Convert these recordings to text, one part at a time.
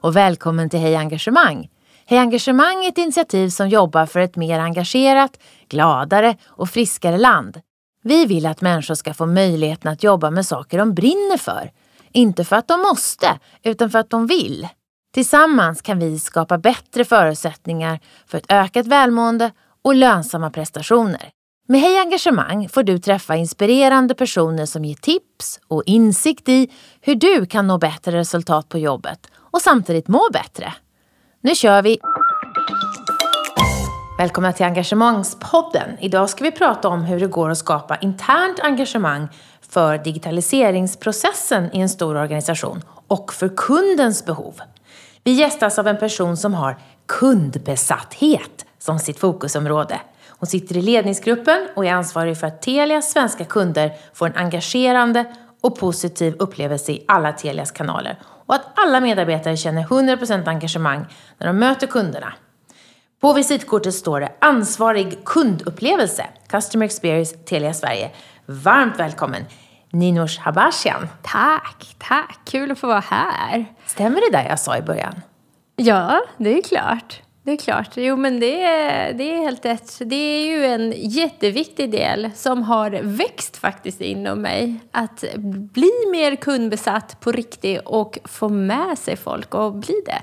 och välkommen till Hej Engagemang. Hej Engagemang är ett initiativ som jobbar för ett mer engagerat, gladare och friskare land. Vi vill att människor ska få möjligheten att jobba med saker de brinner för. Inte för att de måste, utan för att de vill. Tillsammans kan vi skapa bättre förutsättningar för ett ökat välmående och lönsamma prestationer. Med Hej Engagemang får du träffa inspirerande personer som ger tips och insikt i hur du kan nå bättre resultat på jobbet och samtidigt må bättre. Nu kör vi! Välkomna till Engagemangspodden. Idag ska vi prata om hur det går att skapa internt engagemang för digitaliseringsprocessen i en stor organisation och för kundens behov. Vi gästas av en person som har kundbesatthet som sitt fokusområde. Hon sitter i ledningsgruppen och är ansvarig för att Telias svenska kunder får en engagerande och positiv upplevelse i alla Telias kanaler och att alla medarbetare känner 100% engagemang när de möter kunderna. På visitkortet står det ansvarig kundupplevelse, Customer Experience Telia Sverige. Varmt välkommen Ninos Habashian. Tack, tack. Kul att få vara här. Stämmer det där jag sa i början? Ja, det är klart. Det är klart. Jo, men det är, det är helt rätt. Det är ju en jätteviktig del som har växt faktiskt inom mig. Att bli mer kundbesatt på riktigt och få med sig folk och bli det.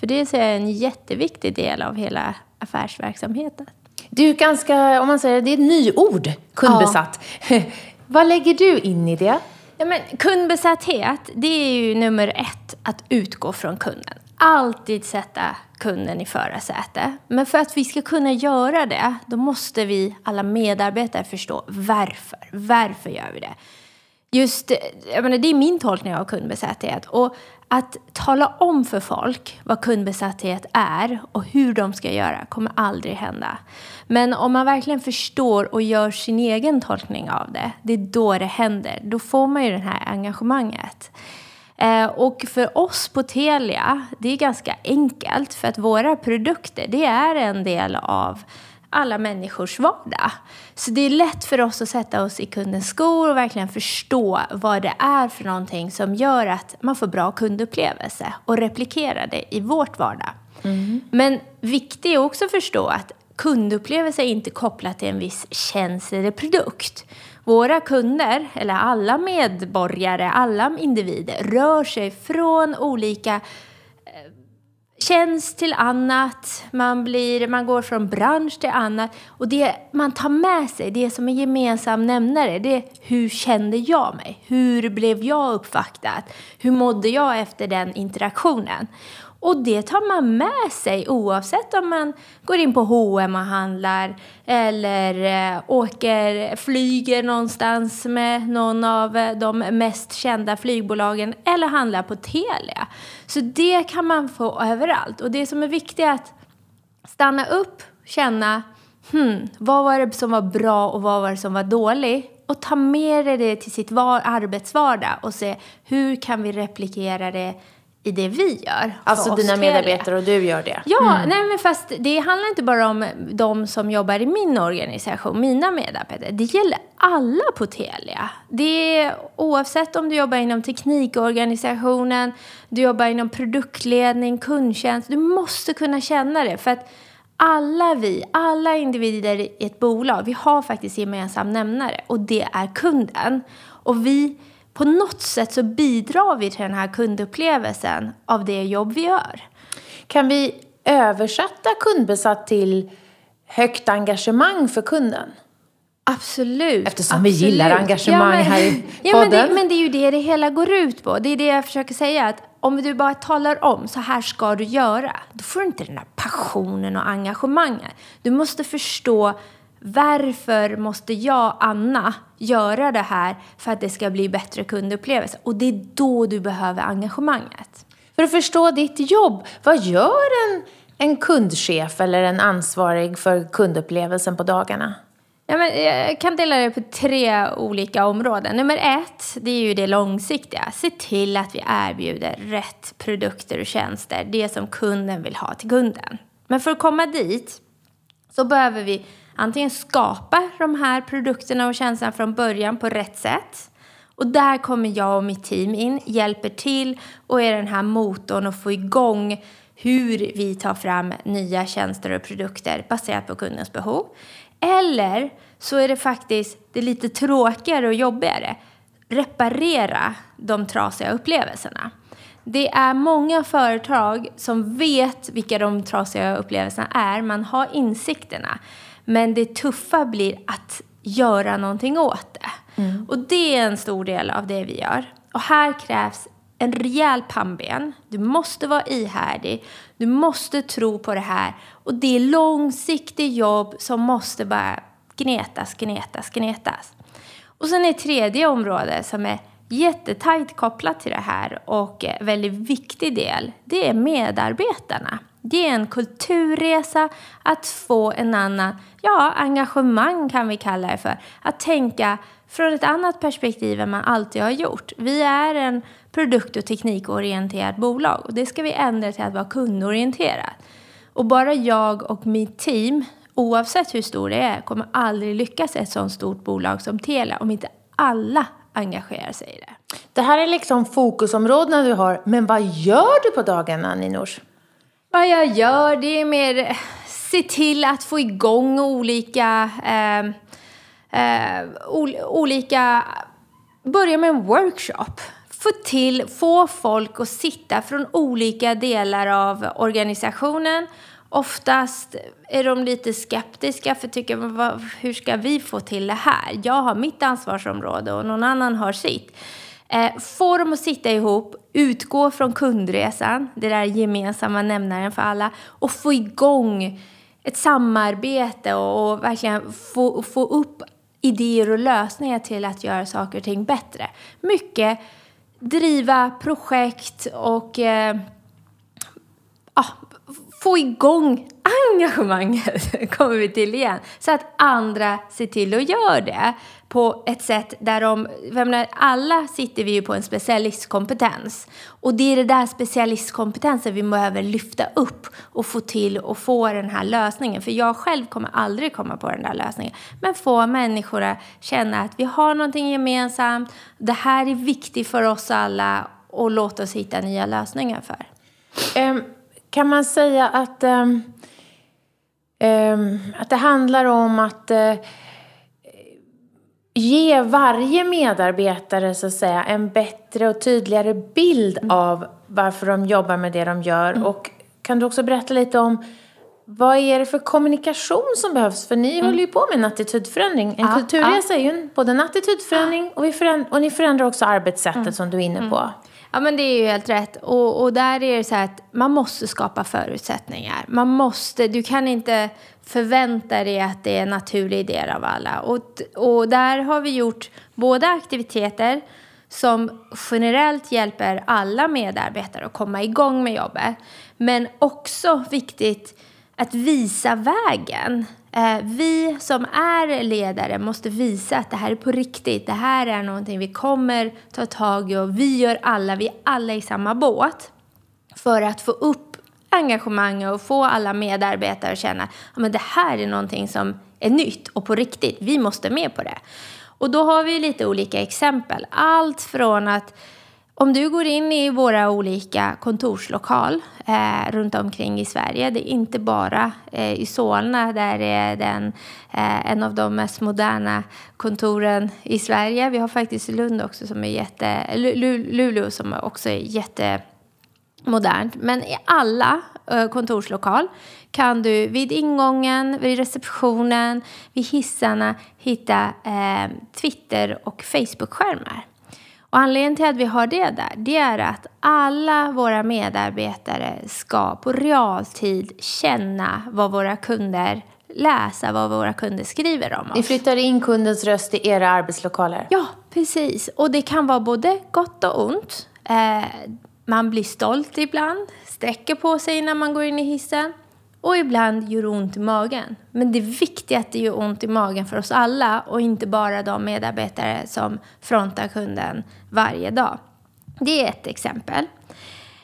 För det är en jätteviktig del av hela affärsverksamheten. Det är ju ganska, om man säger det är ett nyord, kundbesatt. Ja. Vad lägger du in i det? Ja, men kundbesatthet, det är ju nummer ett, att utgå från kunden. Alltid sätta kunden i förarsäte. Men för att vi ska kunna göra det, då måste vi alla medarbetare förstå varför. Varför gör vi det? Just, jag menar, det är min tolkning av kundbesatthet. Och att tala om för folk vad kundbesatthet är och hur de ska göra kommer aldrig hända. Men om man verkligen förstår och gör sin egen tolkning av det, det är då det händer. Då får man ju det här engagemanget. Eh, och för oss på Telia, det är ganska enkelt för att våra produkter, det är en del av alla människors vardag. Så det är lätt för oss att sätta oss i kundens skor och verkligen förstå vad det är för någonting som gör att man får bra kundupplevelse och replikera det i vårt vardag. Mm. Men viktigt är också att förstå att kundupplevelse är inte kopplat till en viss tjänst eller produkt. Våra kunder, eller alla medborgare, alla individer, rör sig från olika eh, tjänst till annat, man, blir, man går från bransch till annat. Och det man tar med sig, det som är gemensam nämnare, det är hur kände jag mig? Hur blev jag uppvaktad? Hur mådde jag efter den interaktionen? Och det tar man med sig oavsett om man går in på H&M och handlar eller eh, åker, flyger någonstans med någon av eh, de mest kända flygbolagen eller handlar på Telia. Så det kan man få överallt. Och det som är viktigt är att stanna upp, känna hmm, vad var det som var bra och vad var det som var dåligt? Och ta med dig det till sitt arbetsvardag och se hur kan vi replikera det i det vi gör. Alltså dina medarbetare och du gör det? Ja, mm. nej men fast det handlar inte bara om de som jobbar i min organisation, mina medarbetare. Det gäller alla på Telia. Det är, oavsett om du jobbar inom teknikorganisationen, du jobbar inom produktledning, kundtjänst. Du måste kunna känna det. För att alla vi, alla individer i ett bolag, vi har faktiskt gemensam nämnare och det är kunden. Och vi på något sätt så bidrar vi till den här kundupplevelsen av det jobb vi gör. Kan vi översätta kundbesatt till högt engagemang för kunden? Absolut. Eftersom absolut. vi gillar engagemang ja, men, här i podden. Ja, men det, men det är ju det det hela går ut på. Det är det jag försöker säga. Att om du bara talar om så här ska du göra, då får du inte den här passionen och engagemanget. Du måste förstå varför måste jag, Anna, göra det här för att det ska bli bättre kundupplevelse? Och det är då du behöver engagemanget. För att förstå ditt jobb, vad gör en, en kundchef eller en ansvarig för kundupplevelsen på dagarna? Ja, men jag kan dela det på tre olika områden. Nummer ett, det är ju det långsiktiga. Se till att vi erbjuder rätt produkter och tjänster, det som kunden vill ha till kunden. Men för att komma dit så behöver vi antingen skapa de här produkterna och tjänsterna från början på rätt sätt Och där kommer jag och mitt team in, hjälper till och är den här motorn och får igång hur vi tar fram nya tjänster och produkter baserat på kundens behov. Eller så är det faktiskt det lite tråkigare och jobbigare. Reparera de trasiga upplevelserna. Det är många företag som vet vilka de trasiga upplevelserna är. Man har insikterna. Men det tuffa blir att göra någonting åt det. Mm. Och det är en stor del av det vi gör. Och här krävs en rejäl pannben. Du måste vara ihärdig. Du måste tro på det här. Och det är långsiktigt jobb som måste bara gnetas, gnetas, gnetas. Och sen är tredje område som är jättetajt kopplat till det här och väldigt viktig del, det är medarbetarna. Det är en kulturresa att få en annan, ja, engagemang kan vi kalla det för. Att tänka från ett annat perspektiv än man alltid har gjort. Vi är en produkt och teknikorienterat bolag och det ska vi ändra till att vara kundorienterat. Och bara jag och mitt team, oavsett hur stor det är, kommer aldrig lyckas i ett sådant stort bolag som Telia om inte alla engagerar sig i det. Det här är liksom fokusområdena du har, men vad gör du på dagarna, Ninors? Vad jag gör, det är mer eh, se till att få igång olika, eh, eh, ol olika, börja med en workshop. Få till, få folk att sitta från olika delar av organisationen Oftast är de lite skeptiska för tycker vad, hur ska vi få till det här? Jag har mitt ansvarsområde och någon annan har sitt. Eh, få dem att sitta ihop, utgå från kundresan, det där gemensamma nämnaren för alla och få igång ett samarbete och, och verkligen få, få upp idéer och lösningar till att göra saker och ting bättre. Mycket driva projekt och eh, få igång engagemanget, kommer vi till igen. Så att andra ser till att göra det på ett sätt där de, menar, alla sitter vi ju på en specialistkompetens. Och det är det där specialistkompetensen vi behöver lyfta upp och få till och få den här lösningen. För jag själv kommer aldrig komma på den där lösningen. Men få människor att känna att vi har någonting gemensamt, det här är viktigt för oss alla och låt oss hitta nya lösningar för. Um kan man säga att, um, um, att det handlar om att uh, ge varje medarbetare så att säga, en bättre och tydligare bild mm. av varför de jobbar med det de gör? Mm. Och kan du också berätta lite om vad är det för kommunikation som behövs? För ni mm. håller ju på med en attitydförändring. En ja, kulturresa ja. är ju både en attitydförändring och, vi förändrar, och ni förändrar också arbetssättet mm. som du är inne mm. på. Ja men det är ju helt rätt. Och, och där är det så att man måste skapa förutsättningar. Man måste, du kan inte förvänta dig att det är en naturlig del av alla. Och, och där har vi gjort både aktiviteter som generellt hjälper alla medarbetare att komma igång med jobbet. Men också viktigt att visa vägen. Eh, vi som är ledare måste visa att det här är på riktigt. Det här är någonting vi kommer ta tag i och vi gör alla, vi är alla i samma båt. För att få upp engagemang och få alla medarbetare att känna att det här är någonting som är nytt och på riktigt. Vi måste med på det. Och då har vi lite olika exempel. Allt från att om du går in i våra olika kontorslokal eh, runt omkring i Sverige, det är inte bara eh, i Solna där är den eh, en av de mest moderna kontoren i Sverige. Vi har faktiskt Lund också som är jätte, Luleå som också är jättemodernt. Men i alla eh, kontorslokal kan du vid ingången, vid receptionen, vid hissarna hitta eh, Twitter och Facebook-skärmar. Och anledningen till att vi har det där, det är att alla våra medarbetare ska på realtid känna vad våra kunder läsa vad våra kunder skriver om oss. Ni flyttar in kundens röst i era arbetslokaler? Ja, precis. Och det kan vara både gott och ont. Eh, man blir stolt ibland, sträcker på sig när man går in i hissen. Och ibland gör det ont i magen. Men det viktiga är att det gör ont i magen för oss alla och inte bara de medarbetare som frontar kunden varje dag. Det är ett exempel.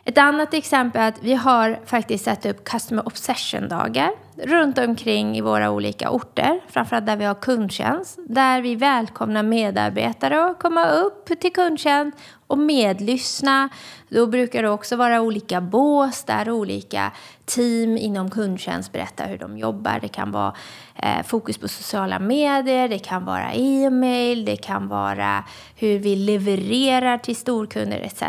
Ett annat exempel är att vi har faktiskt satt upp Customer Obsession-dagar runt omkring i våra olika orter, framförallt där vi har kundtjänst, där vi välkomnar medarbetare att komma upp till kundtjänst och medlyssna. Då brukar det också vara olika bås där olika team inom kundtjänst berättar hur de jobbar. Det kan vara eh, fokus på sociala medier, det kan vara e-mail, det kan vara hur vi levererar till storkunder etc.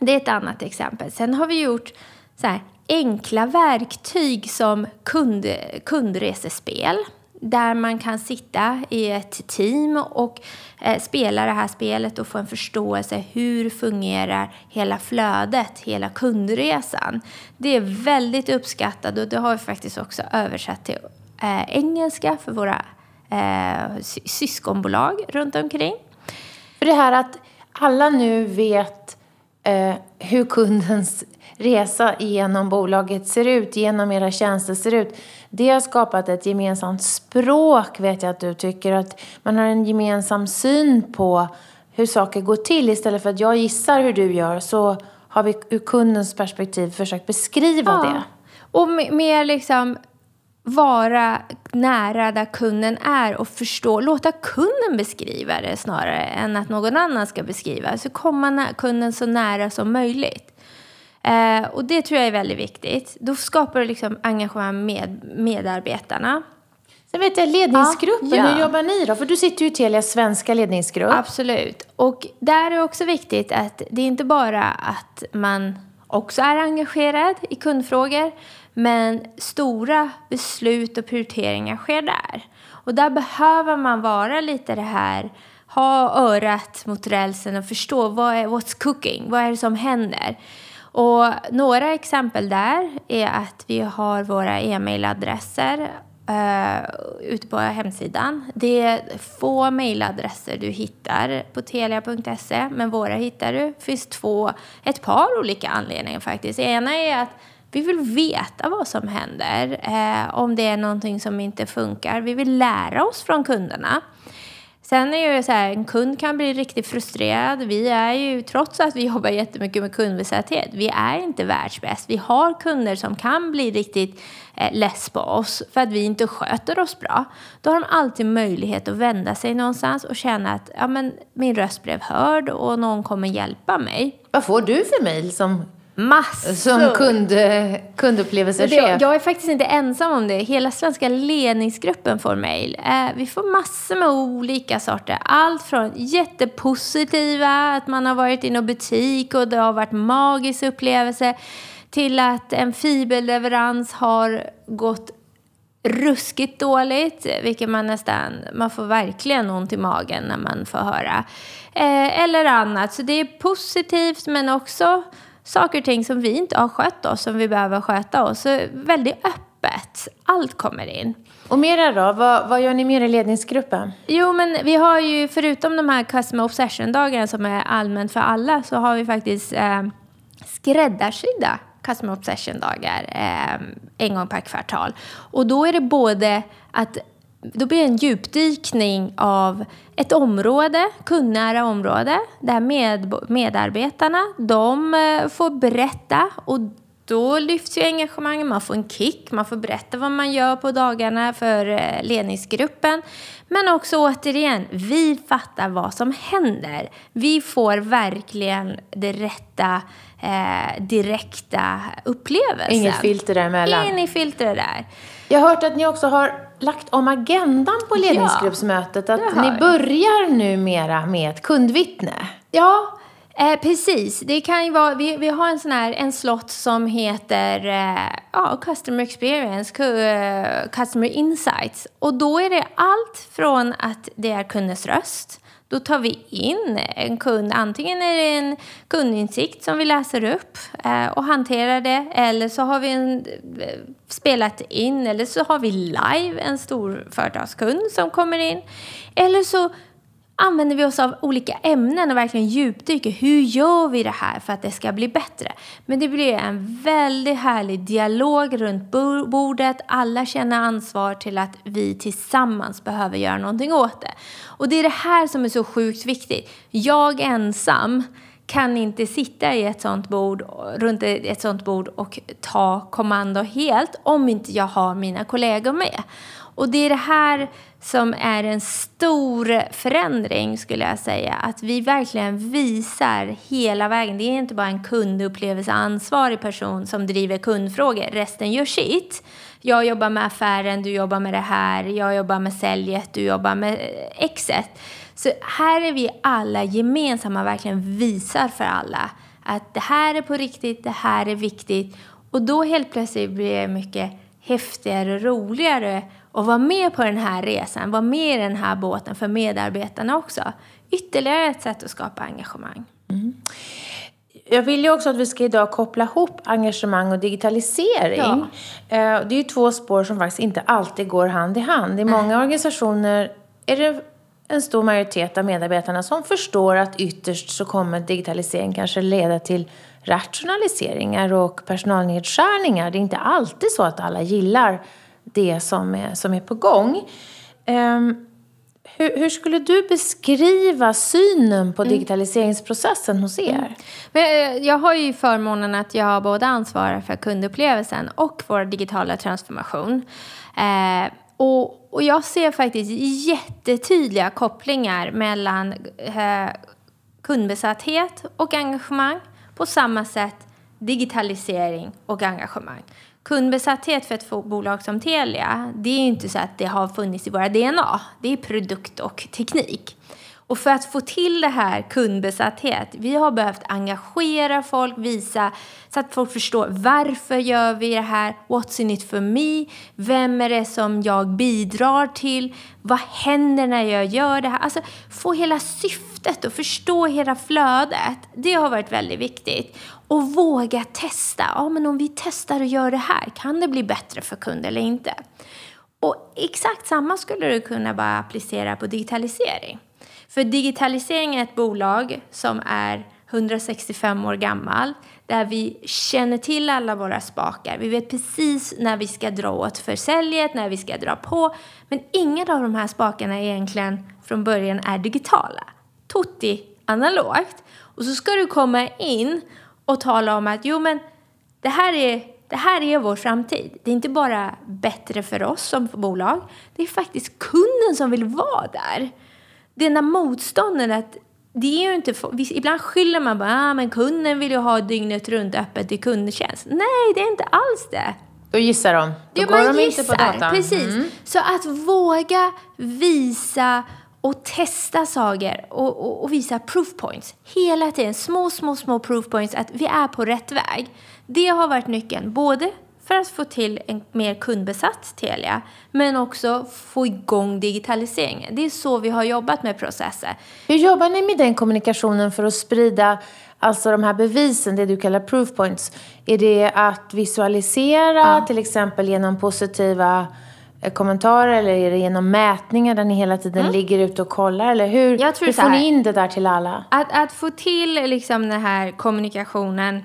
Det är ett annat exempel. Sen har vi gjort så här, enkla verktyg som kund, kundresespel där man kan sitta i ett team och eh, spela det här spelet och få en förståelse hur fungerar hela flödet, hela kundresan. Det är väldigt uppskattat och det har vi faktiskt också översatt till eh, engelska för våra eh, syskonbolag runt omkring. För det här att alla nu vet eh, hur kundens resa genom bolaget ser ut, genom era tjänster ser ut. Det har skapat ett gemensamt språk, vet jag att du tycker. Att man har en gemensam syn på hur saker går till. Istället för att jag gissar hur du gör så har vi ur kundens perspektiv försökt beskriva ja. det. Och mer liksom vara nära där kunden är och förstå, låta kunden beskriva det snarare än att någon annan ska beskriva. Så komma kunden så nära som möjligt. Eh, och det tror jag är väldigt viktigt. Då skapar det liksom engagemang med medarbetarna. Sen vet jag ledningsgruppen, ja, hur jobbar ni då? För du sitter ju i Telias svenska ledningsgrupp. Absolut. Och där är det också viktigt att det är inte bara att man också är engagerad i kundfrågor, men stora beslut och prioriteringar sker där. Och där behöver man vara lite det här, ha örat mot rälsen och förstå vad är, what's cooking, vad är det som händer? Och några exempel där är att vi har våra e-mailadresser uh, ute på hemsidan. Det är få mailadresser du hittar på telia.se, men våra hittar du. Det finns två, ett par olika anledningar faktiskt. Ena är att vi vill veta vad som händer, eh, om det är någonting som inte funkar. Vi vill lära oss från kunderna. Sen är det så här, en kund kan bli riktigt frustrerad. Vi är ju, trots att vi jobbar jättemycket med kundbesatthet, vi är inte världsbäst. Vi har kunder som kan bli riktigt eh, less på oss för att vi inte sköter oss bra. Då har de alltid möjlighet att vända sig någonstans och känna att ja, men, min röst blev hörd och någon kommer hjälpa mig. Vad får du för mejl som Massor! Som kund, kundupplevelsechef. Jag är faktiskt inte ensam om det. Hela svenska ledningsgruppen får mejl. Eh, vi får massor med olika sorter. Allt från jättepositiva, att man har varit i någon butik och det har varit magisk upplevelse, till att en fiberleverans har gått ruskigt dåligt, vilket man nästan, man får verkligen ont i magen när man får höra. Eh, eller annat. Så det är positivt men också saker och ting som vi inte har skött oss, som vi behöver sköta oss. Så väldigt öppet. Allt kommer in. Och mera då? Vad, vad gör ni mer i ledningsgruppen? Jo, men vi har ju förutom de här Customer Obsession-dagarna som är allmänt för alla så har vi faktiskt eh, skräddarsydda Customer Obsession-dagar eh, en gång per kvartal. Och då är det både att då blir det en djupdykning av ett område, kundnära område, där med, medarbetarna de eh, får berätta och då lyfts ju engagemanget, man får en kick, man får berätta vad man gör på dagarna för eh, ledningsgruppen. Men också återigen, vi fattar vad som händer. Vi får verkligen det rätta, eh, direkta upplevelsen. Inget filter däremellan. Inget filter där. Jag har hört att ni också har lagt om agendan på ledningsgruppsmötet. Att ni börjar numera med ett kundvittne. Ja, eh, precis. Det kan ju vara, vi, vi har en sån här, en slott som heter eh, ja, Customer Experience, uh, Customer Insights. Och då är det allt från att det är kundens röst, då tar vi in en kund. Antingen är det en kundinsikt som vi läser upp eh, och hanterar det. Eller så har vi en, eh, spelat in. Eller så har vi live en stor företagskund som kommer in. Eller så använder vi oss av olika ämnen och verkligen djupdyker. Hur gör vi det här för att det ska bli bättre? Men det blir en väldigt härlig dialog runt bordet. Alla känner ansvar till att vi tillsammans behöver göra någonting åt det. Och det är det här som är så sjukt viktigt. Jag ensam kan inte sitta i ett sånt bord, runt ett sånt bord och ta kommando helt om inte jag har mina kollegor med. Och det är det här som är en stor förändring skulle jag säga. Att vi verkligen visar hela vägen. Det är inte bara en kundupplevelseansvarig person som driver kundfrågor. Resten gör sitt. Jag jobbar med affären, du jobbar med det här. Jag jobbar med säljet, du jobbar med eh, exet. Så här är vi alla gemensamma verkligen visar för alla att det här är på riktigt, det här är viktigt. Och då helt plötsligt blir det mycket häftigare och roligare att vara med på den här resan, vara med i den här båten för medarbetarna också. Ytterligare ett sätt att skapa engagemang. Mm. Jag vill ju också att vi ska idag koppla ihop engagemang och digitalisering. Ja. Eh, det är ju två spår som faktiskt inte alltid går hand i hand. I många organisationer är det en stor majoritet av medarbetarna som förstår att ytterst så kommer digitalisering kanske leda till rationaliseringar och personalnedskärningar. Det är inte alltid så att alla gillar det som är, som är på gång. Um, hur, hur, skulle du beskriva synen på mm. digitaliseringsprocessen hos er? Mm. Eh, jag har ju förmånen att jag både ansvarar för kundupplevelsen och vår digitala transformation. Eh, och, och jag ser faktiskt jättetydliga kopplingar mellan eh, kundbesatthet och engagemang. På samma sätt digitalisering och engagemang. Kundbesatthet för ett bolag som Telia, det är inte så att det har funnits i våra DNA. Det är produkt och teknik. Och för att få till det här kundbesatthet, vi har behövt engagera folk, visa så att folk förstår varför gör vi det här, what's in it for me, vem är det som jag bidrar till, vad händer när jag gör det här? Alltså få hela syftet och förstå hela flödet, det har varit väldigt viktigt. Och våga testa, ja men om vi testar och gör det här, kan det bli bättre för kund eller inte? Och exakt samma skulle du kunna bara applicera på digitalisering. För digitalisering är ett bolag som är 165 år gammal där vi känner till alla våra spakar. Vi vet precis när vi ska dra åt försäljet, när vi ska dra på. Men ingen av de här spakarna egentligen från början är digitala. Totti analogt. Och så ska du komma in och tala om att jo men det här är det här är vår framtid. Det är inte bara bättre för oss som bolag. Det är faktiskt kunden som vill vara där det där motståndet att det är inte, ibland skyller man bara, ah, men kunden vill ju ha dygnet runt öppet i kundtjänst. Nej, det är inte alls det. Då gissar de. Då jo, går de gissar, inte på datan. Precis. Mm. Så att våga visa och testa saker och, och, och, visa proof points hela tiden. Små, små, små proof points att vi är på rätt väg. Det har varit nyckeln, både för att få till en mer kundbesatt Telia, men också få igång digitaliseringen. Det är så vi har jobbat med processer. Hur jobbar ni med den kommunikationen för att sprida alltså de här bevisen, det du kallar proof points? Är det att visualisera, ja. till exempel genom positiva kommentarer eller är det genom mätningar där ni hela tiden mm. ligger ute och kollar? Eller hur, hur får ni in det där till alla? Att, att få till liksom den här kommunikationen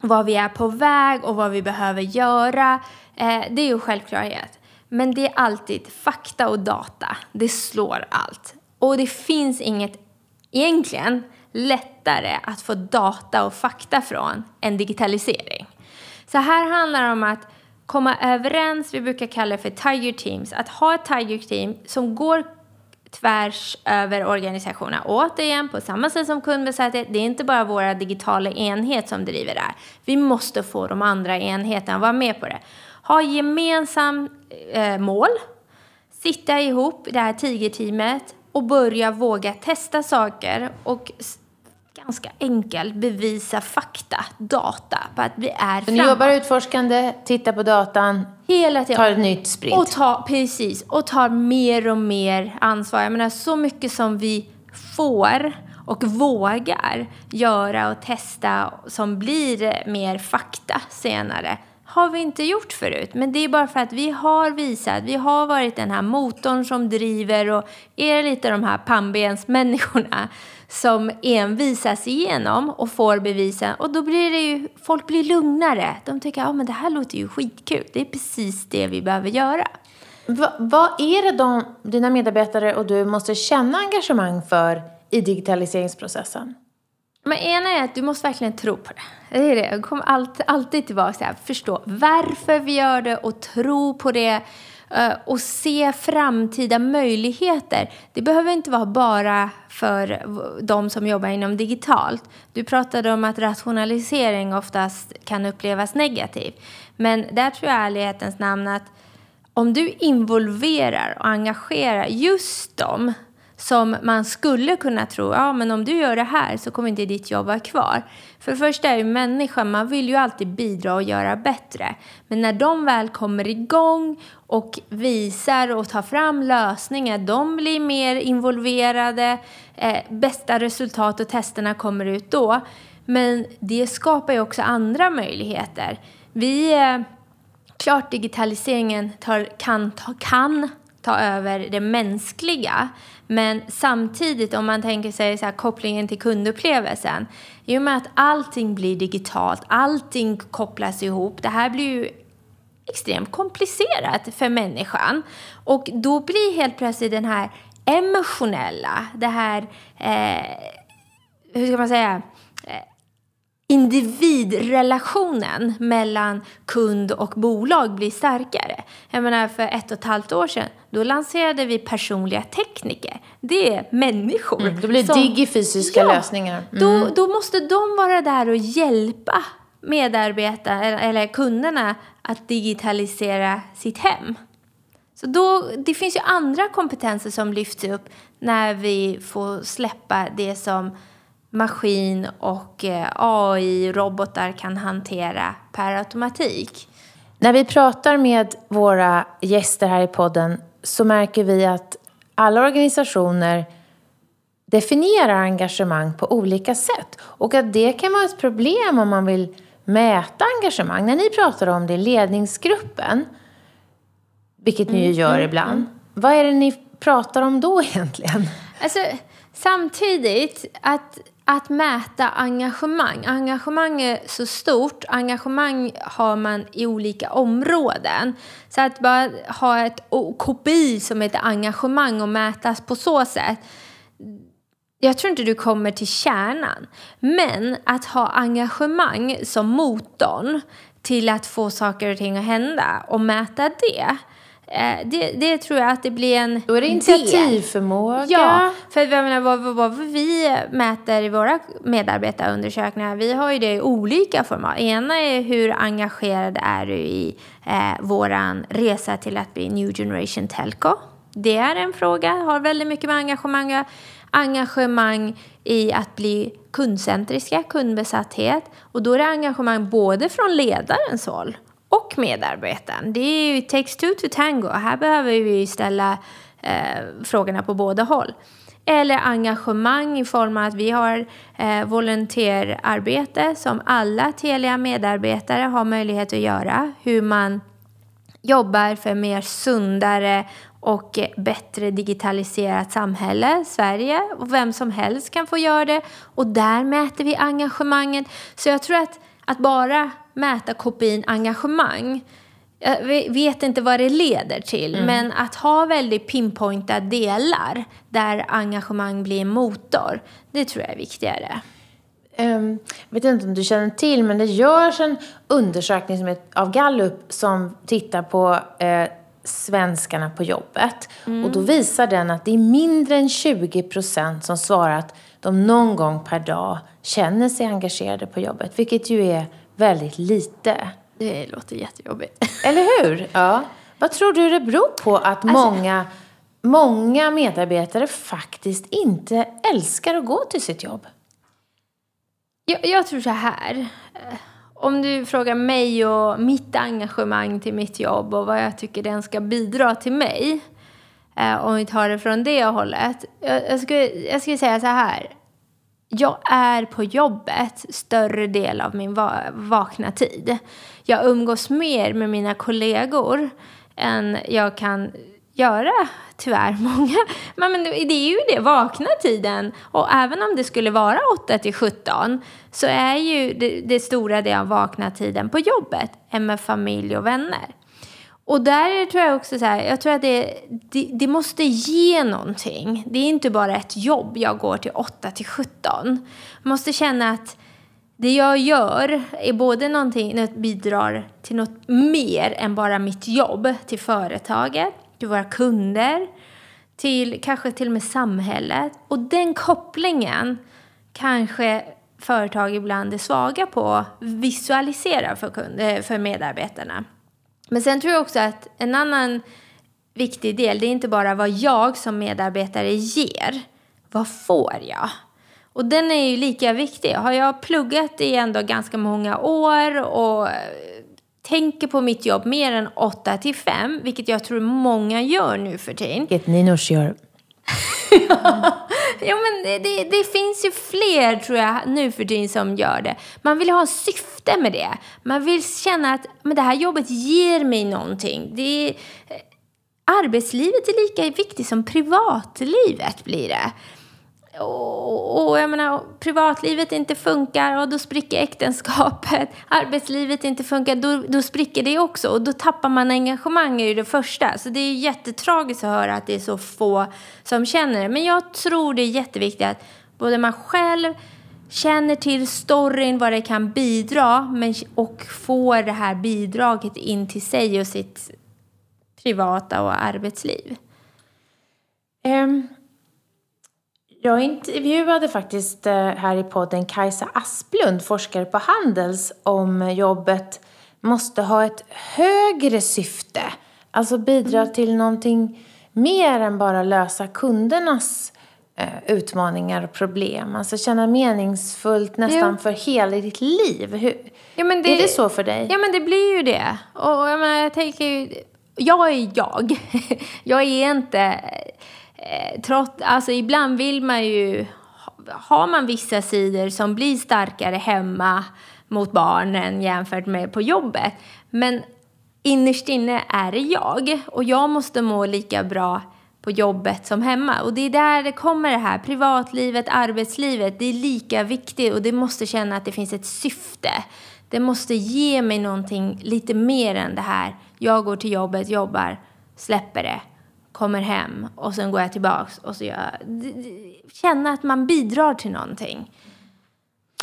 var vi är på väg och vad vi behöver göra. Eh, det är ju självklarhet. Men det är alltid fakta och data. Det slår allt. Och det finns inget egentligen lättare att få data och fakta från än digitalisering. Så här handlar det om att komma överens, vi brukar kalla det för Tiger Teams, att ha ett Tiger Team som går tvärs över organisationerna. Återigen, på samma sätt som kundbesatthet, det är inte bara våra digitala enhet som driver det här. Vi måste få de andra enheterna att vara med på det. Ha gemensamt eh, mål, sitta ihop, det här tigerteamet och börja våga testa saker och ganska enkelt bevisa fakta, data, på att vi är framåt. Så ni jobbar utforskande, tittar på datan, Hela tiden. tar ett nytt sprint? Och tar, precis, och tar mer och mer ansvar. Jag menar, så mycket som vi får och vågar göra och testa som blir mer fakta senare har vi inte gjort förut. Men det är bara för att vi har visat, vi har varit den här motorn som driver och är lite de här pannbensmänniskorna som envisas igenom och får bevisen. Och då blir det ju, folk blir lugnare. De tycker, ja men det här låter ju skitkul. Det är precis det vi behöver göra. Va, vad är det de, dina medarbetare och du måste känna engagemang för i digitaliseringsprocessen? Men ena är att du måste verkligen tro på det. Det är det. Jag kommer alltid, alltid tillbaka till att förstå varför vi gör det och tro på det Eh, och se framtida möjligheter. Det behöver inte vara bara för de som jobbar inom digitalt. Du pratade om att rationalisering oftast kan upplevas negativt. Men där tror jag i ärlighetens namn att om du involverar och engagerar just dem som man skulle kunna tro, ja men om du gör det här så kommer inte ditt jobb vara kvar. För det första är ju människan, man vill ju alltid bidra och göra bättre. Men när de väl kommer igång och visar och tar fram lösningar, de blir mer involverade, eh, bästa resultat och testerna kommer ut då. Men det skapar ju också andra möjligheter. Vi, eh, klart digitaliseringen tar, kan, ta, kan ta över det mänskliga. Men samtidigt om man tänker sig så här, kopplingen till kundupplevelsen. I och med att allting blir digitalt, allting kopplas ihop. Det här blir ju extremt komplicerat för människan. Och då blir helt plötsligt den här emotionella, det här, eh, hur ska man säga, eh, individrelationen mellan kund och bolag blir starkare. Jag menar för ett och ett halvt år sedan, då lanserade vi personliga tekniker. Det är människor. Mm, då blir det digifysiska ja, lösningar. Mm. Då, då måste de vara där och hjälpa medarbetare eller kunderna att digitalisera sitt hem. Så då, det finns ju andra kompetenser som lyfts upp när vi får släppa det som maskin och eh, AI-robotar kan hantera per automatik. När vi pratar med våra gäster här i podden så märker vi att alla organisationer definierar engagemang på olika sätt. Och att det kan vara ett problem om man vill mäta engagemang. När ni pratar om det i ledningsgruppen, vilket ni ju mm, gör mm, ibland, mm. vad är det ni pratar om då egentligen? Alltså, samtidigt, att att mäta engagemang. Engagemang är så stort. Engagemang har man i olika områden. Så att bara ha ett KPI som heter engagemang och mätas på så sätt. Jag tror inte du kommer till kärnan. Men att ha engagemang som motorn till att få saker och ting att hända och mäta det det, det, tror jag att det blir en Då är det initiativförmåga. Ja, för jag menar, vad, vad, vi mäter i våra medarbetarundersökningar, vi har ju det i olika format. Ena är hur engagerad är du i eh, våran resa till att bli New Generation Telco. Det är en fråga, har väldigt mycket med engagemang Engagemang i att bli kundcentriska, kundbesatthet. Och då är det engagemang både från ledarens håll och medarbetaren. Det är ju takes two to tango. Här behöver vi ställa eh, frågorna på båda håll. Eller engagemang i form av att vi har eh, volontärarbete som alla Telia medarbetare har möjlighet att göra. Hur man jobbar för mer sundare och bättre digitaliserat samhälle, Sverige. Och vem som helst kan få göra det. Och där mäter vi engagemanget. Så jag tror att, att bara mäta KPIn engagemang. Jag vet inte vad det leder till, mm. men att ha väldigt pinpointade delar där engagemang blir en motor, det tror jag är viktigare. Um, jag vet inte om du känner till, men det görs en undersökning som är av Gallup som tittar på eh, svenskarna på jobbet. Mm. Och då visar den att det är mindre än 20 procent som svarar att de någon gång per dag känner sig engagerade på jobbet, vilket ju är väldigt lite. Det låter jättejobbigt. Eller hur? Ja. Vad tror du det beror på att alltså, många, många medarbetare faktiskt inte älskar att gå till sitt jobb? Jag, jag tror så här. Om du frågar mig och mitt engagemang till mitt jobb och vad jag tycker den ska bidra till mig. Eh, om vi tar det från det hållet. Jag, skulle, jag skulle säga så här jag är på jobbet större del av min va vakna tid. Jag umgås mer med mina kollegor än jag kan göra, tyvärr. Många. Men, det är ju det, vakna tiden. Och även om det skulle vara 8 till 17 så är ju det, det stora delen av vakna tiden på jobbet, än med familj och vänner. Och där tror jag också så här, jag tror att det, det, det, måste ge någonting. Det är inte bara ett jobb jag går till 8 till 17. Man måste känna att det jag gör är både någonting som bidrar till något mer än bara mitt jobb, till företaget, till våra kunder, till kanske till och med samhället. Och den kopplingen kanske företag ibland är svaga på att visualisera för, kund, eh, för medarbetarna. Men sen tror jag också att en annan viktig del, det är inte bara vad jag som medarbetare ger. Vad får jag? Och den är ju lika viktig. Har jag pluggat i ändå ganska många år och eh, tänker på mitt jobb mer än 8 till 5, vilket jag tror många gör nu för tiden. Vilket Ninors gör. ja, men det, det, det, finns ju fler, tror jag, nu för tiden som gör det. Man vill ha syfte med det. Man vill känna att men det här jobbet ger mig någonting. Det, eh, arbetslivet är lika viktigt som privatlivet blir det och, och jag menar, privatlivet inte funkar och då spricker äktenskapet. Arbetslivet inte funkar, då, då spricker det också. Och då tappar man engagemang i det första. Så det är jättetragiskt att höra att det är så få som känner det. Men jag tror det är jätteviktigt att både man själv känner till storyn, vad det kan bidra men, och får det här bidraget in till sig och sitt privata och arbetsliv. Um, jag intervjuade faktiskt eh, här i podden Kajsa Asplund, forskare på Handels, om jobbet måste ha ett högre syfte. Alltså bidra mm. till någonting mer än bara lösa kundernas eh, utmaningar och problem. Alltså känna meningsfullt nästan jo. för hela ditt liv. Hur, ja, men det, är det så för dig? Ja, men det blir ju det. Och jag, menar, jag tänker ju, jag är jag. jag är inte eh, alltså ibland vill man ju, har man vissa sidor som blir starkare hemma mot barnen jämfört med på jobbet. Men innerst inne är det jag och jag måste må lika bra på jobbet som hemma. Och det är där det kommer det här, privatlivet, arbetslivet, det är lika viktigt och det måste känna att det finns ett syfte. Det måste ge mig någonting lite mer än det här, jag går till jobbet, jobbar, släpper det kommer hem och sen går jag tillbaks och så gör känna att man bidrar till någonting.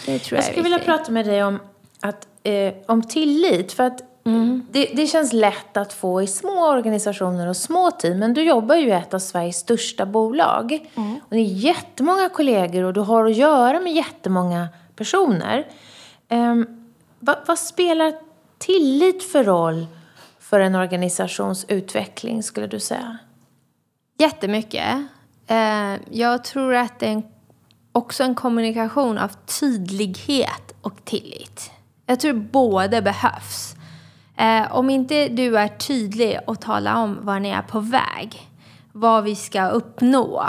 Det tror jag, jag skulle vilja prata med dig om, att, eh, om tillit. För att mm. det, det, känns lätt att få i små organisationer och små team. Men du jobbar ju i ett av Sveriges största bolag. Mm. Och det är jättemånga kollegor och du har att göra med jättemånga personer. Eh, vad, vad spelar tillit för roll för en organisations utveckling skulle du säga? Jättemycket. Eh, jag tror att det är också en kommunikation av tydlighet och tillit. Jag tror båda behövs. Eh, om inte du är tydlig och talar om var ni är på väg, vad vi ska uppnå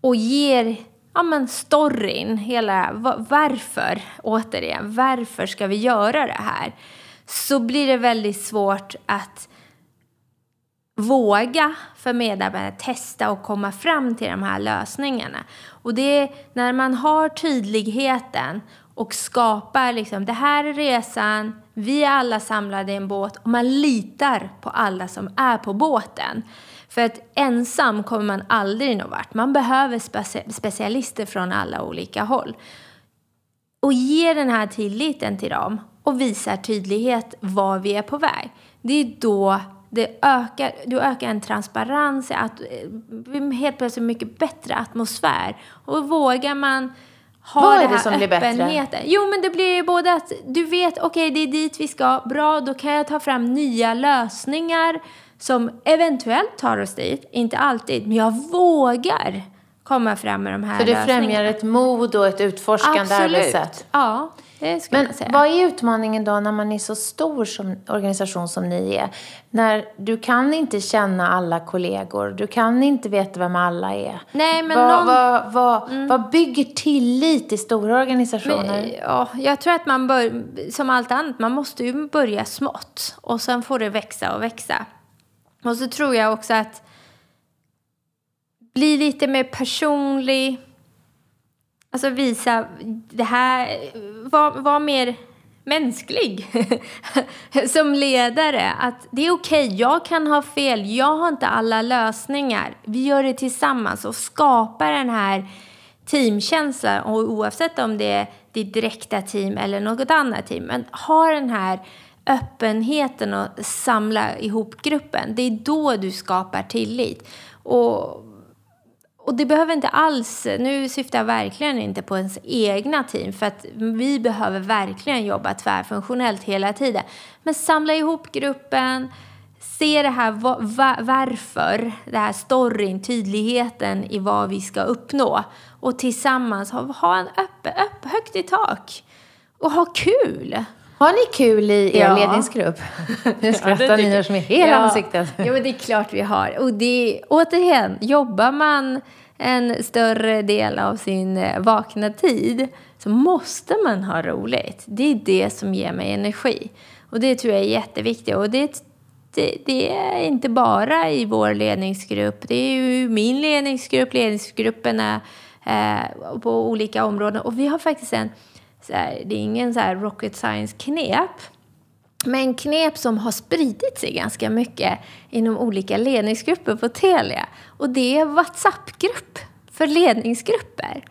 och ger ja, men storyn, hela varför, återigen, varför ska vi göra det här? Så blir det väldigt svårt att våga för medarbetare testa och komma fram till de här lösningarna. Och det är när man har tydligheten och skapar liksom, det här är resan, vi är alla samlade i en båt och man litar på alla som är på båten. För att ensam kommer man aldrig någon vart. Man behöver speci specialister från alla olika håll. Och ge den här tilliten till dem och visar tydlighet var vi är på väg. Det är då det ökar, du ökar en transparens, att, eh, helt plötsligt mycket bättre atmosfär. Och vågar man ha Vad är det, det som blir bättre? Jo, men det blir ju både att du vet, okej, okay, det är dit vi ska, bra, då kan jag ta fram nya lösningar som eventuellt tar oss dit, inte alltid, men jag vågar komma fram med de här lösningarna. Så det främjar ett mod och ett utforskande Absolut. arbetssätt? Ja. Men vad är utmaningen då när man är så stor som organisation som ni är? När du kan inte känna alla kollegor, du kan inte veta vem alla är. Nej, men vad, någon... vad, vad, mm. vad bygger tillit i stora organisationer? Men, ja, jag tror att man bör, som allt annat, man måste ju börja smått och sen får det växa och växa. Och så tror jag också att bli lite mer personlig Alltså visa det här, var, var mer mänsklig som ledare. Att det är okej, okay, jag kan ha fel, jag har inte alla lösningar. Vi gör det tillsammans och skapar den här teamkänslan. Och oavsett om det är ditt direkta team eller något annat team. Men ha den här öppenheten och samla ihop gruppen. Det är då du skapar tillit. Och och det behöver inte alls, nu syftar jag verkligen inte på ens egna team för att vi behöver verkligen jobba tvärfunktionellt hela tiden. Men samla ihop gruppen, se det här varför, det här storyn, tydligheten i vad vi ska uppnå och tillsammans ha, ha en öppen, öpp, högt i tak och ha kul. Har ni kul i er ja. ledningsgrupp? Nu skrattar ja, Nina som är hela ja. ansiktet. Ja, men det är klart vi har. Och det, återigen, jobbar man en större del av sin eh, vakna tid så måste man ha roligt. Det är det som ger mig energi. Och det tror jag är jätteviktigt. Och det, det, det är inte bara i vår ledningsgrupp. Det är ju min ledningsgrupp, ledningsgrupperna eh, på olika områden. Och vi har faktiskt en så här, det är ingen så här rocket science-knep. Men knep som har spridit sig ganska mycket inom olika ledningsgrupper på Telia. Och det är WhatsApp-grupp för ledningsgrupper.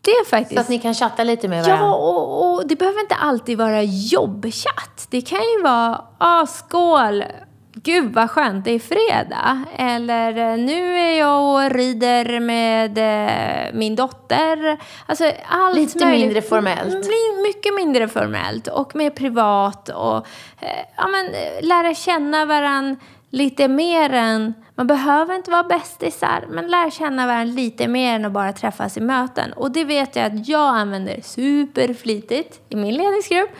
Det är faktiskt... Så att ni kan chatta lite med varandra? Ja, och, och det behöver inte alltid vara jobbchatt. Det kan ju vara, ah, skål, Gud vad skönt, det är fredag. Eller eh, nu är jag och rider med eh, min dotter. Alltså allt Lite möjligt. mindre formellt. Mm, mycket mindre formellt och mer privat. Och eh, ja, men, lära känna varandra lite mer än... Man behöver inte vara bästisar, men lära känna varandra lite mer än att bara träffas i möten. Och det vet jag att jag använder superflitigt i min ledningsgrupp.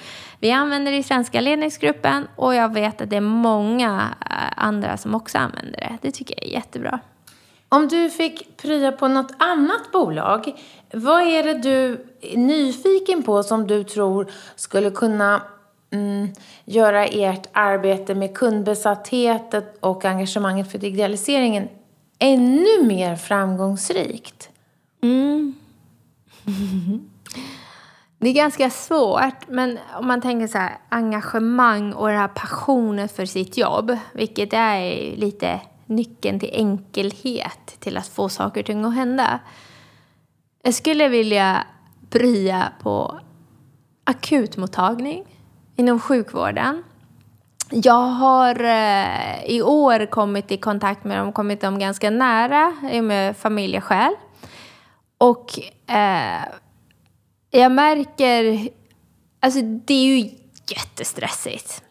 Vi använder det i svenska ledningsgruppen och jag vet att det är många eh, andra som också använder det. Det tycker jag är jättebra. Om du fick prya på något annat bolag, vad är det du är nyfiken på som du tror skulle kunna mm, göra ert arbete med kundbesattheten och engagemanget för digitaliseringen ännu mer framgångsrikt? Mm. Det är ganska svårt, men om man tänker så här, engagemang och den här passionen för sitt jobb, vilket är lite nyckeln till enkelhet, till att få saker och ting att hända. Jag skulle vilja prya på akutmottagning inom sjukvården. Jag har eh, i år kommit i kontakt med dem, kommit dem ganska nära med familjeskäl. Och eh, jag märker, alltså det är ju jättestressigt.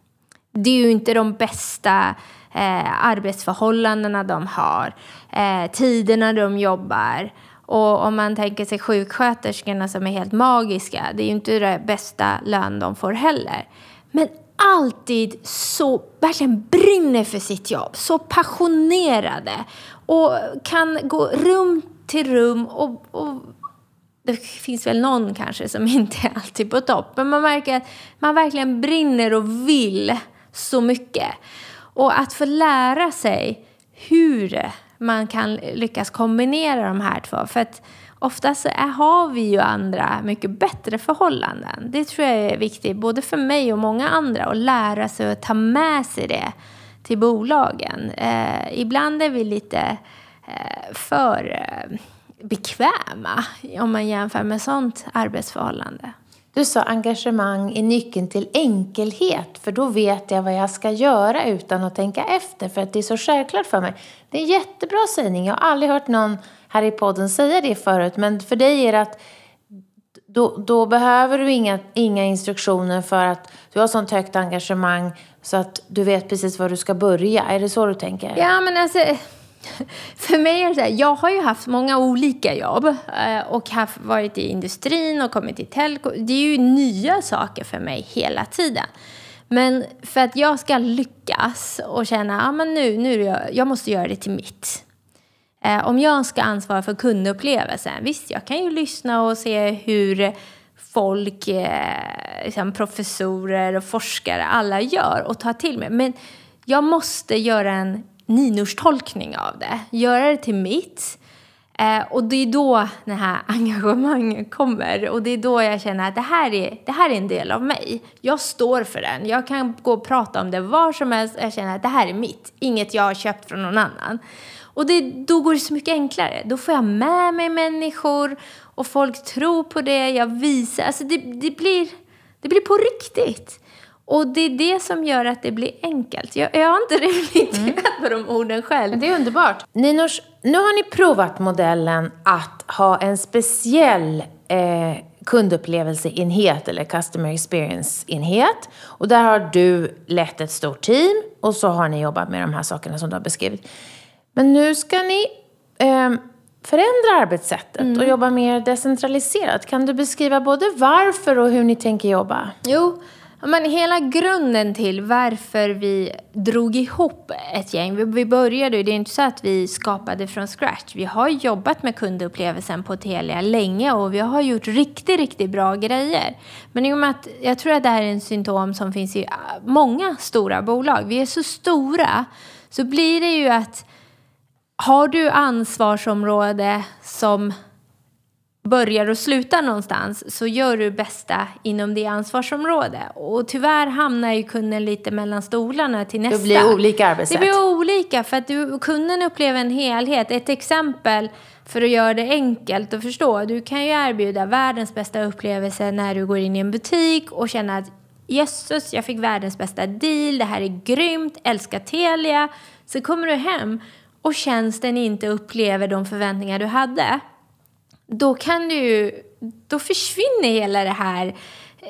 Det är ju inte de bästa eh, arbetsförhållandena de har, eh, tiderna de jobbar. Och om man tänker sig sjuksköterskorna som är helt magiska, det är ju inte det bästa lön de får heller. Men alltid så verkligen brinner för sitt jobb, så passionerade och kan gå rum till rum och, och det finns väl någon kanske som inte är alltid på topp. Men man märker att man verkligen brinner och vill så mycket. Och att få lära sig hur man kan lyckas kombinera de här två. För att oftast har vi ju andra mycket bättre förhållanden. Det tror jag är viktigt, både för mig och många andra, att lära sig att ta med sig det till bolagen. Eh, ibland är vi lite eh, för eh, bekväma om man jämför med sånt arbetsförhållande. Du sa engagemang är nyckeln till enkelhet, för då vet jag vad jag ska göra utan att tänka efter, för att det är så självklart för mig. Det är en jättebra sägning. Jag har aldrig hört någon här i podden säga det förut, men för dig är det att då, då behöver du inga, inga instruktioner för att du har sånt högt engagemang så att du vet precis var du ska börja. Är det så du tänker? Ja, men alltså för mig är det så här, jag har ju haft många olika jobb eh, och haft, varit i industrin och kommit till telco. Det är ju nya saker för mig hela tiden. Men för att jag ska lyckas och känna att nu, nu jag, jag måste göra det till mitt. Eh, om jag ska ansvara för kundupplevelsen, visst jag kan ju lyssna och se hur folk, eh, liksom professorer och forskare, alla gör och ta till mig. Men jag måste göra en Ninors tolkning av det. Göra det till mitt. Eh, och det är då det här engagemanget kommer. Och det är då jag känner att det här, är, det här är en del av mig. Jag står för den. Jag kan gå och prata om det var som helst. Jag känner att det här är mitt. Inget jag har köpt från någon annan. Och det, då går det så mycket enklare. Då får jag med mig människor och folk tror på det. Jag visar. Alltså det, det, blir, det blir på riktigt. Och det är det som gör att det blir enkelt. Jag, jag har inte reflekterat mm. på de orden själv. Det är underbart. Ninors, nu har ni provat modellen att ha en speciell eh, kundupplevelseenhet eller customer experience-enhet. Och där har du lett ett stort team och så har ni jobbat med de här sakerna som du har beskrivit. Men nu ska ni eh, förändra arbetssättet mm. och jobba mer decentraliserat. Kan du beskriva både varför och hur ni tänker jobba? Jo, men hela grunden till varför vi drog ihop ett gäng. Vi, började började, det är inte så att vi skapade från scratch. Vi har jobbat med kundupplevelsen på Telia länge och vi har gjort riktigt, riktigt bra grejer. Men i och med att jag tror att det här är en symptom som finns i många stora bolag. Vi är så stora så blir det ju att har du ansvarsområde som börjar och slutar någonstans så gör du bästa inom det ansvarsområde. Och tyvärr hamnar ju kunden lite mellan stolarna till nästa. Det blir olika arbetssätt. Det blir olika för att du, kunden upplever en helhet. Ett exempel för att göra det enkelt att förstå. Du kan ju erbjuda världens bästa upplevelse när du går in i en butik och känner att jösses, jag fick världens bästa deal, det här är grymt, älskar Telia. Så kommer du hem och tjänsten inte upplever de förväntningar du hade då kan du ju, då försvinner hela det här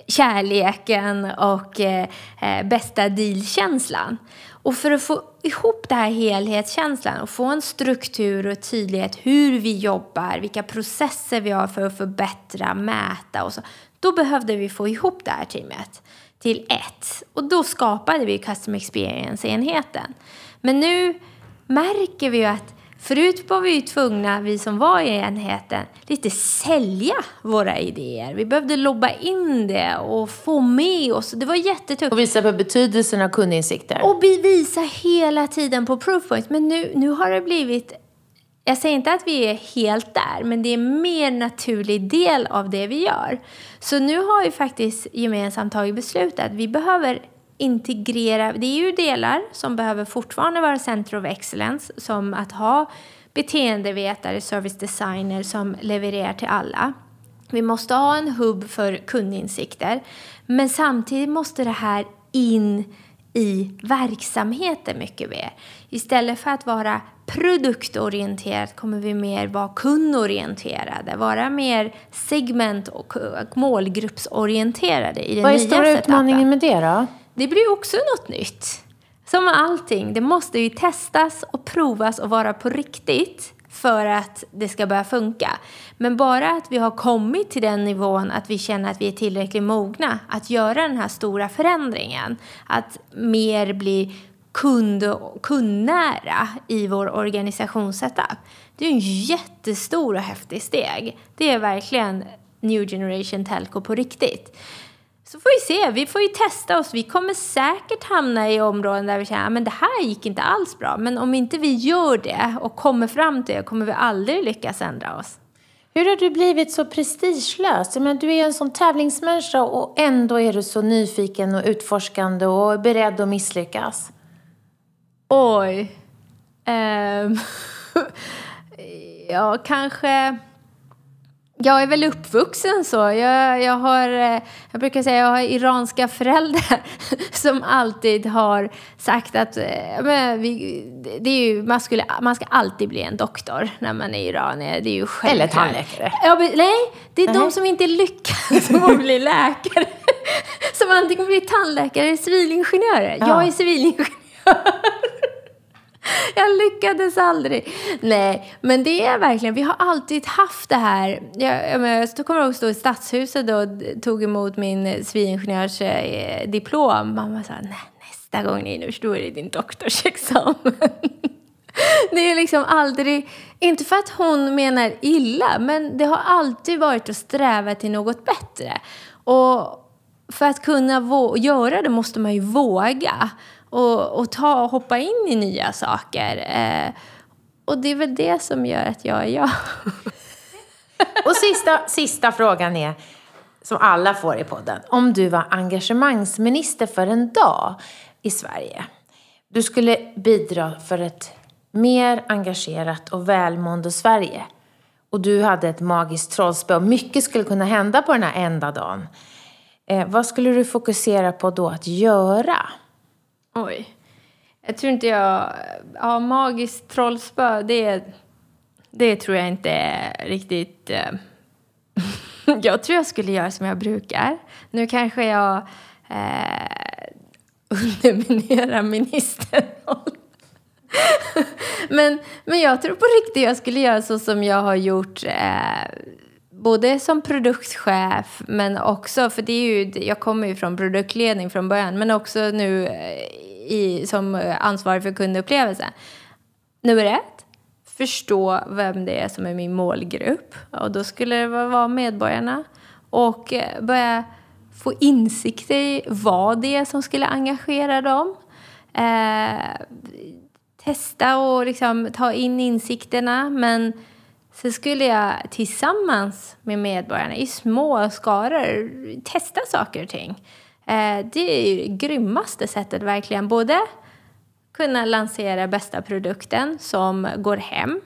kärleken och eh, eh, bästa deal-känslan. Och för att få ihop den här helhetskänslan och få en struktur och tydlighet hur vi jobbar, vilka processer vi har för att förbättra, mäta och så. Då behövde vi få ihop det här teamet till ett. Och då skapade vi Custom Experience-enheten. Men nu märker vi ju att Förut var vi ju tvungna, vi som var i enheten, lite sälja våra idéer. Vi behövde lobba in det och få med oss. Det var jättetufft. Och visa på betydelsen av kundinsikter. Och visa hela tiden på proofpoints. Men nu, nu har det blivit jag säger inte att vi är helt där, men det är en mer naturlig del av det vi gör. Så nu har vi faktiskt gemensamt tagit beslut att vi behöver integrera, det är ju delar som behöver fortfarande vara center of excellence, som att ha beteendevetare, service designer som levererar till alla. Vi måste ha en hubb för kundinsikter, men samtidigt måste det här in i verksamheten mycket mer. Istället för att vara produktorienterat kommer vi mer vara kundorienterade, vara mer segment och målgruppsorienterade i det Vad är nya stora utmaningen med det då? Det blir också något nytt. Som med allting, det måste ju testas och provas och vara på riktigt för att det ska börja funka. Men bara att vi har kommit till den nivån att vi känner att vi är tillräckligt mogna att göra den här stora förändringen. Att mer bli kund, kundnära i vår organisationssetup. Det är en jättestor och häftig steg. Det är verkligen new generation telco på riktigt. Så får vi se, vi får ju testa oss. Vi kommer säkert hamna i områden där vi känner att det här gick inte alls bra. Men om inte vi gör det och kommer fram till det kommer vi aldrig lyckas ändra oss. Hur har du blivit så prestigelös? Men du är en sån tävlingsmänniska och ändå är du så nyfiken och utforskande och beredd att misslyckas. Oj. Um, ja, kanske... Jag är väl uppvuxen så. Jag, jag, har, eh, jag brukar säga jag har iranska föräldrar som alltid har sagt att eh, vi, det är ju, man, skulle, man ska alltid bli en doktor när man är iranier. Det är ju Eller tandläkare. Ja, men, nej, det är uh -huh. de som inte lyckas som bli läkare. Som antingen blir tandläkare eller civilingenjörer. Ja. Jag är civilingenjör. Jag lyckades aldrig. Nej, men det är verkligen, vi har alltid haft det här. Jag, jag, jag kommer ihåg att stå i Stadshuset och tog emot min civilingenjörsdiplom. Eh, Mamma sa, nej, nästa gång Ninus, då är det din doktorsexamen. Det är liksom aldrig, inte för att hon menar illa, men det har alltid varit att sträva till något bättre. Och för att kunna göra det måste man ju våga och, och ta, hoppa in i nya saker. Eh, Och det är väl det som gör att jag är jag. Och sista, sista frågan är, som alla får i podden. Om du var engagemangsminister för en dag i Sverige. Du skulle bidra för ett mer engagerat och välmående Sverige. Och du hade ett magiskt trollspö och mycket skulle kunna hända på den här enda dagen. Eh, vad skulle du fokusera på då att göra? Oj. Jag tror inte jag... Ja, magiskt trollspö, det, det tror jag inte är riktigt... Eh, jag tror jag skulle göra som jag brukar. Nu kanske jag eh, underminerar ministern. men, men jag tror på riktigt jag skulle göra så som jag har gjort eh, både som produktchef men också, för det är ju, jag kommer ju från produktledning från början, men också nu eh, i, som eh, ansvarig för kundupplevelse. Nummer ett, förstå vem det är som är min målgrupp. Och då skulle det vara medborgarna. Och eh, börja få insikt i vad det är som skulle engagera dem. Eh, testa och liksom ta in insikterna. Men sen skulle jag tillsammans med medborgarna i små skaror testa saker och ting. Eh, det är ju det grymmaste sättet verkligen. Både kunna lansera bästa produkten som går hem.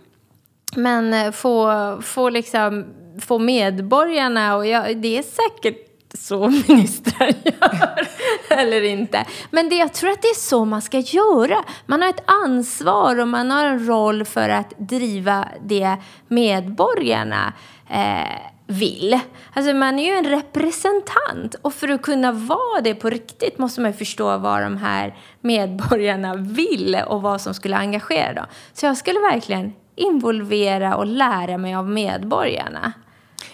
Men få, få, liksom, få medborgarna, och jag, det är säkert så ministrar gör, eller inte. Men det, jag tror att det är så man ska göra. Man har ett ansvar och man har en roll för att driva det medborgarna eh, vill. Alltså man är ju en representant och för att kunna vara det på riktigt måste man ju förstå vad de här medborgarna vill och vad som skulle engagera dem. Så jag skulle verkligen involvera och lära mig av medborgarna.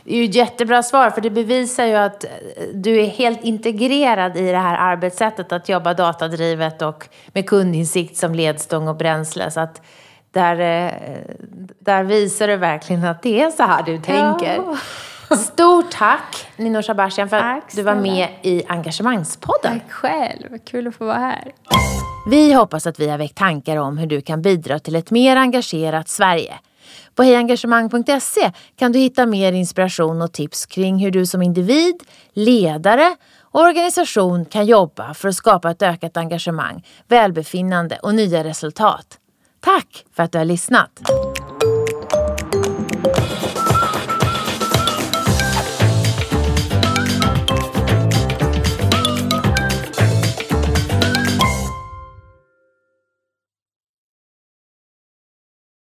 Det är ju ett jättebra svar, för det bevisar ju att du är helt integrerad i det här arbetssättet att jobba datadrivet och med kundinsikt som ledstång och bränsle. Så att där, eh, där visar du verkligen att det är så här du tänker. Ja. Stort tack Nino Shabashian för tack, att du var med i Engagemangspodden. Tack själv, kul att få vara här. Vi hoppas att vi har väckt tankar om hur du kan bidra till ett mer engagerat Sverige. På hejengagemang.se kan du hitta mer inspiration och tips kring hur du som individ, ledare och organisation kan jobba för att skapa ett ökat engagemang, välbefinnande och nya resultat. Tack för att du har lyssnat!